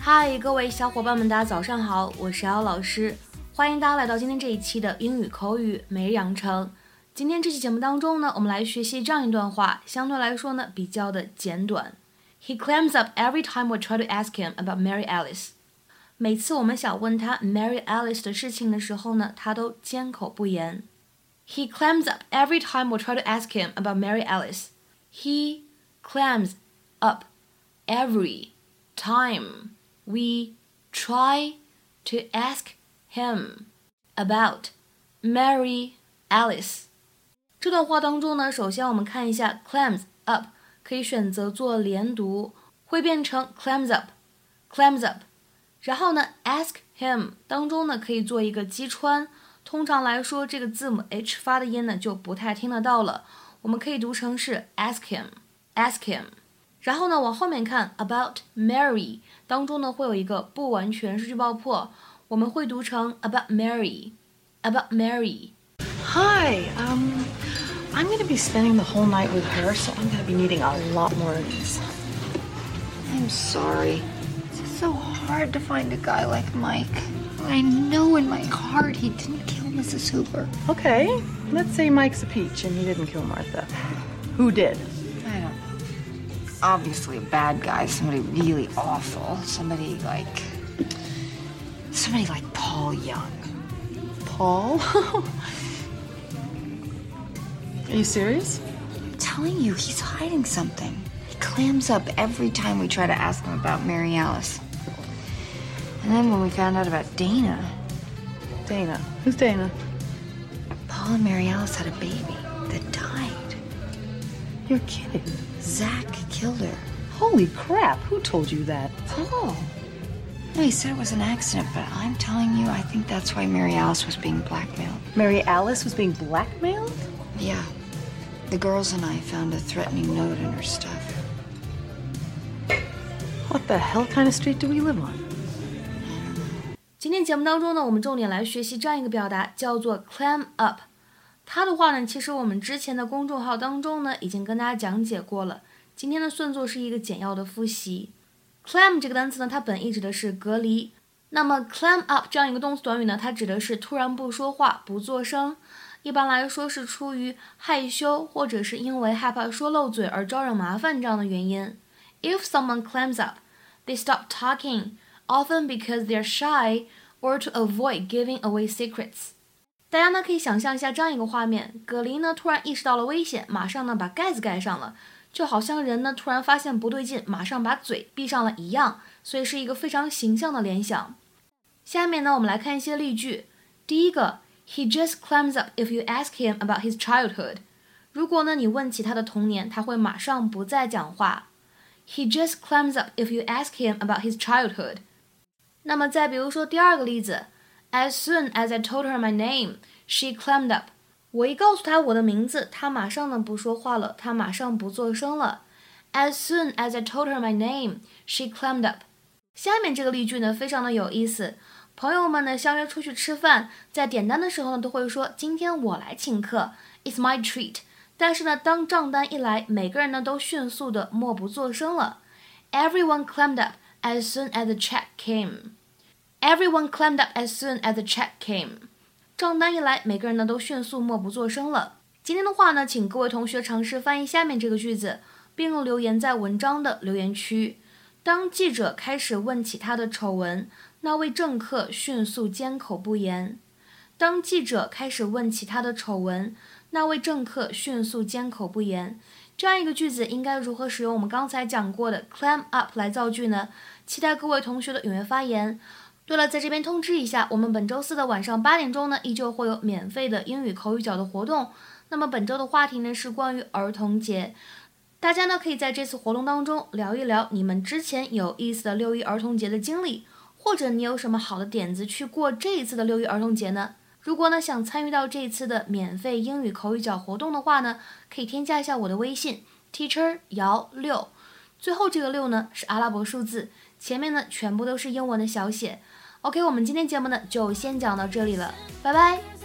嗨，各位小伙伴们，大家早上好，我是姚老师，欢迎大家来到今天这一期的英语口语每日养成。今天这期节目当中呢，我们来学习这样一段话，相对来说呢比较的简短。He clams up every time we try to ask him about Mary Alice。每次我们想问他 Mary Alice 的事情的时候呢，他都缄口不言。He clams up every time we try to ask him about Mary Alice. He clams up every time we try to ask him about Mary Alice。这段话当中呢，首先我们看一下 clams up，可以选择做连读，会变成 clams up，clams up。然后呢，ask him 当中呢可以做一个击穿， 通常来说这个字母 h 发的音呢就不太听得到了，我们可以读成是 ask him，ask him。然后呢，往后面看，about Mary 当中呢会有一个不完全失去爆破，我们会读成 about Mary，about Mary。Hi, um, I'm going to be spending the whole night with her, so I'm going to be needing a lot more of these. I'm sorry. It's so hard to find a guy like Mike. I know in my heart he didn't kill Mrs. Hooper. Okay, let's say Mike's a peach and he didn't kill Martha. Who did? I don't know obviously a bad guy, somebody really awful, somebody like somebody like Paul Young. Paul? Are you serious? I'm telling you, he's hiding something. He clams up every time we try to ask him about Mary Alice. And then when we found out about Dana. Dana. Who's Dana? Paul and Mary Alice had a baby that died. You're kidding. Zach killed her. Holy crap, who told you that? Paul. No, he said it was an accident, but I'm telling you, I think that's why Mary Alice was being blackmailed. Mary Alice was being blackmailed? Yeah. The girls and I found a threatening note in her stuff. What the hell kind of street do we live on? 今天节目当中呢，我们重点来学习这样一个表达，叫做 "climb up。它的话呢，其实我们之前的公众号当中呢，已经跟大家讲解过了。今天呢，算作是一个简要的复习。"climb" 这个单词呢，它本意指的是隔离。那么 "climb up 这样一个动词短语呢，它指的是突然不说话、不作声。一般来说是出于害羞，或者是因为害怕说漏嘴而招惹麻烦这样的原因。If someone climbs up, they stop talking, often because they're shy or to avoid giving away secrets. 大家呢可以想象一下这样一个画面：葛林呢突然意识到了危险，马上呢把盖子盖上了，就好像人呢突然发现不对劲，马上把嘴闭上了一样，所以是一个非常形象的联想。下面呢我们来看一些例句。第一个，He just clams up if you ask him about his childhood。如果呢你问起他的童年，他会马上不再讲话。He just clams up if you ask him about his childhood。 那么再比如说第二个例子。As soon as I told her my name, she climbed up. 我一告诉她我的名字，她马上呢不说话了，她马上不做声了。As soon as I told her my name, she climbed up. 下面这个例句呢非常的有意思。朋友们呢相约出去吃饭，在点单的时候呢都会说今天我来请客，It's my treat。但是呢当账单一来，每个人呢都迅速的默不作声了。Everyone climbed up as soon as the check came. Everyone clammed up as soon as the check came。账单一来，每个人呢都迅速默不作声了。今天的话呢，请各位同学尝试翻译下面这个句子，并留言在文章的留言区。当记者开始问起他的丑闻，那位政客迅速缄口不言。当记者开始问起他的丑闻，那位政客迅速缄口不言。这样一个句子应该如何使用我们刚才讲过的 climb up 来造句呢？期待各位同学的踊跃发言。对了，在这边通知一下，我们本周四的晚上八点钟呢，依旧会有免费的英语口语角的活动。那么本周的话题呢是关于儿童节，大家呢可以在这次活动当中聊一聊你们之前有意思的六一儿童节的经历，或者你有什么好的点子去过这一次的六一儿童节呢？如果呢想参与到这一次的免费英语口语角活动的话呢，可以添加一下我的微信 teacher 姚六，最后这个六呢是阿拉伯数字，前面呢全部都是英文的小写。OK，我们今天节目呢就先讲到这里了，拜拜。